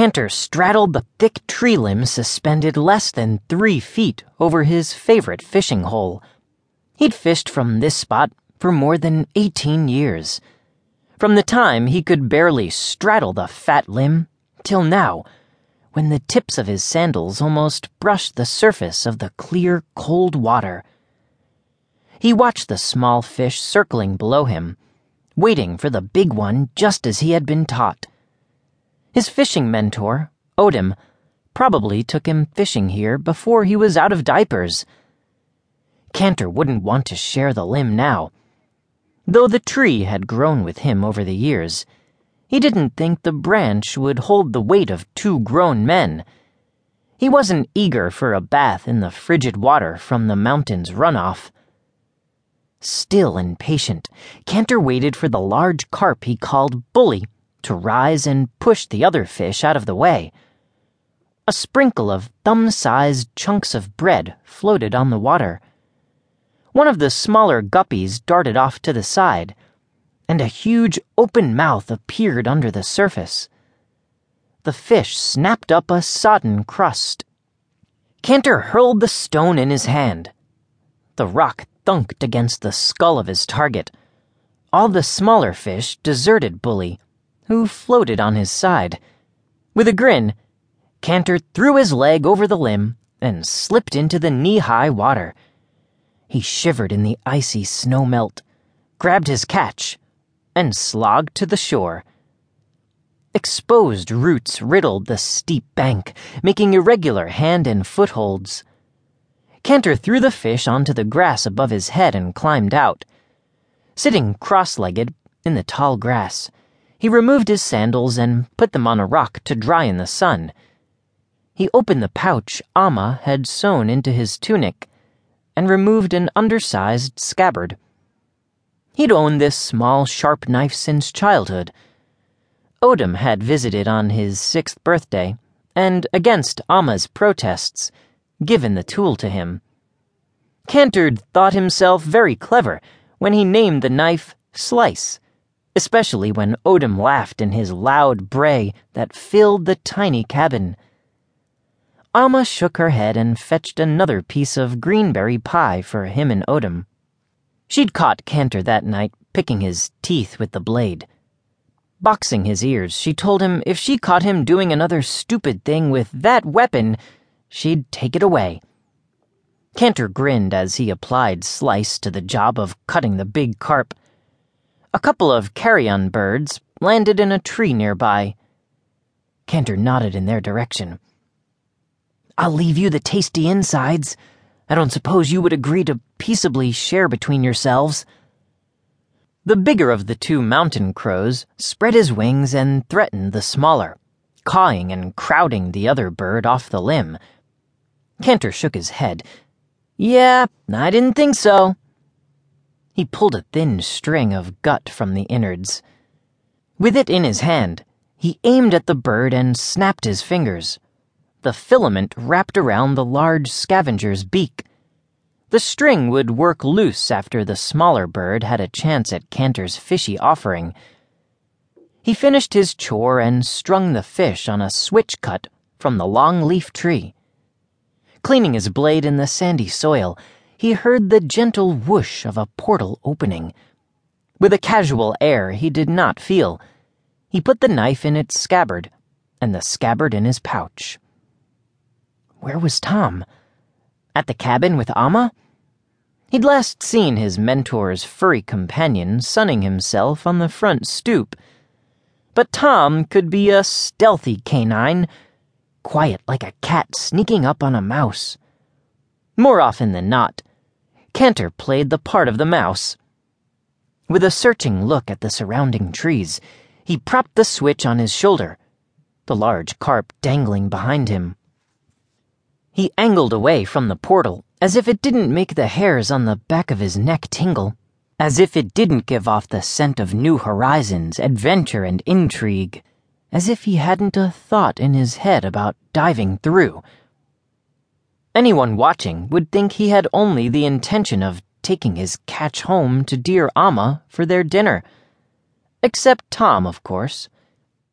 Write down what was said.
Cantor straddled the thick tree limb suspended less than three feet over his favorite fishing hole. He'd fished from this spot for more than 18 years. From the time he could barely straddle the fat limb till now, when the tips of his sandals almost brushed the surface of the clear, cold water. He watched the small fish circling below him, waiting for the big one just as he had been taught. His fishing mentor, Odom, probably took him fishing here before he was out of diapers. Cantor wouldn't want to share the limb now. Though the tree had grown with him over the years, he didn't think the branch would hold the weight of two grown men. He wasn't eager for a bath in the frigid water from the mountain's runoff. Still impatient, Cantor waited for the large carp he called Bully to rise and push the other fish out of the way. A sprinkle of thumb sized chunks of bread floated on the water. One of the smaller guppies darted off to the side, and a huge open mouth appeared under the surface. The fish snapped up a sodden crust. Cantor hurled the stone in his hand. The rock thunked against the skull of his target. All the smaller fish deserted Bully who floated on his side. With a grin, Cantor threw his leg over the limb and slipped into the knee high water. He shivered in the icy snow melt, grabbed his catch, and slogged to the shore. Exposed roots riddled the steep bank, making irregular hand and footholds. Cantor threw the fish onto the grass above his head and climbed out. Sitting cross legged in the tall grass, he removed his sandals and put them on a rock to dry in the sun. He opened the pouch Amma had sewn into his tunic and removed an undersized scabbard. He'd owned this small, sharp knife since childhood. Odom had visited on his sixth birthday, and against Amma's protests, given the tool to him. Cantor thought himself very clever when he named the knife Slice especially when Odom laughed in his loud bray that filled the tiny cabin. Amma shook her head and fetched another piece of greenberry pie for him and Odom. She'd caught Cantor that night picking his teeth with the blade. Boxing his ears, she told him if she caught him doing another stupid thing with that weapon, she'd take it away. Cantor grinned as he applied Slice to the job of cutting the big carp. A couple of carrion birds landed in a tree nearby. Cantor nodded in their direction. I'll leave you the tasty insides. I don't suppose you would agree to peaceably share between yourselves. The bigger of the two mountain crows spread his wings and threatened the smaller, cawing and crowding the other bird off the limb. Cantor shook his head. Yeah, I didn't think so. He pulled a thin string of gut from the innards. With it in his hand, he aimed at the bird and snapped his fingers. The filament wrapped around the large scavenger's beak. The string would work loose after the smaller bird had a chance at Cantor's fishy offering. He finished his chore and strung the fish on a switch cut from the long leaf tree. Cleaning his blade in the sandy soil, he heard the gentle whoosh of a portal opening. With a casual air he did not feel, he put the knife in its scabbard and the scabbard in his pouch. Where was Tom? At the cabin with Amma? He'd last seen his mentor's furry companion sunning himself on the front stoop. But Tom could be a stealthy canine, quiet like a cat sneaking up on a mouse. More often than not, Cantor played the part of the mouse. With a searching look at the surrounding trees, he propped the switch on his shoulder, the large carp dangling behind him. He angled away from the portal as if it didn't make the hairs on the back of his neck tingle, as if it didn't give off the scent of new horizons, adventure, and intrigue, as if he hadn't a thought in his head about diving through Anyone watching would think he had only the intention of taking his catch home to dear Amma for their dinner. Except Tom, of course.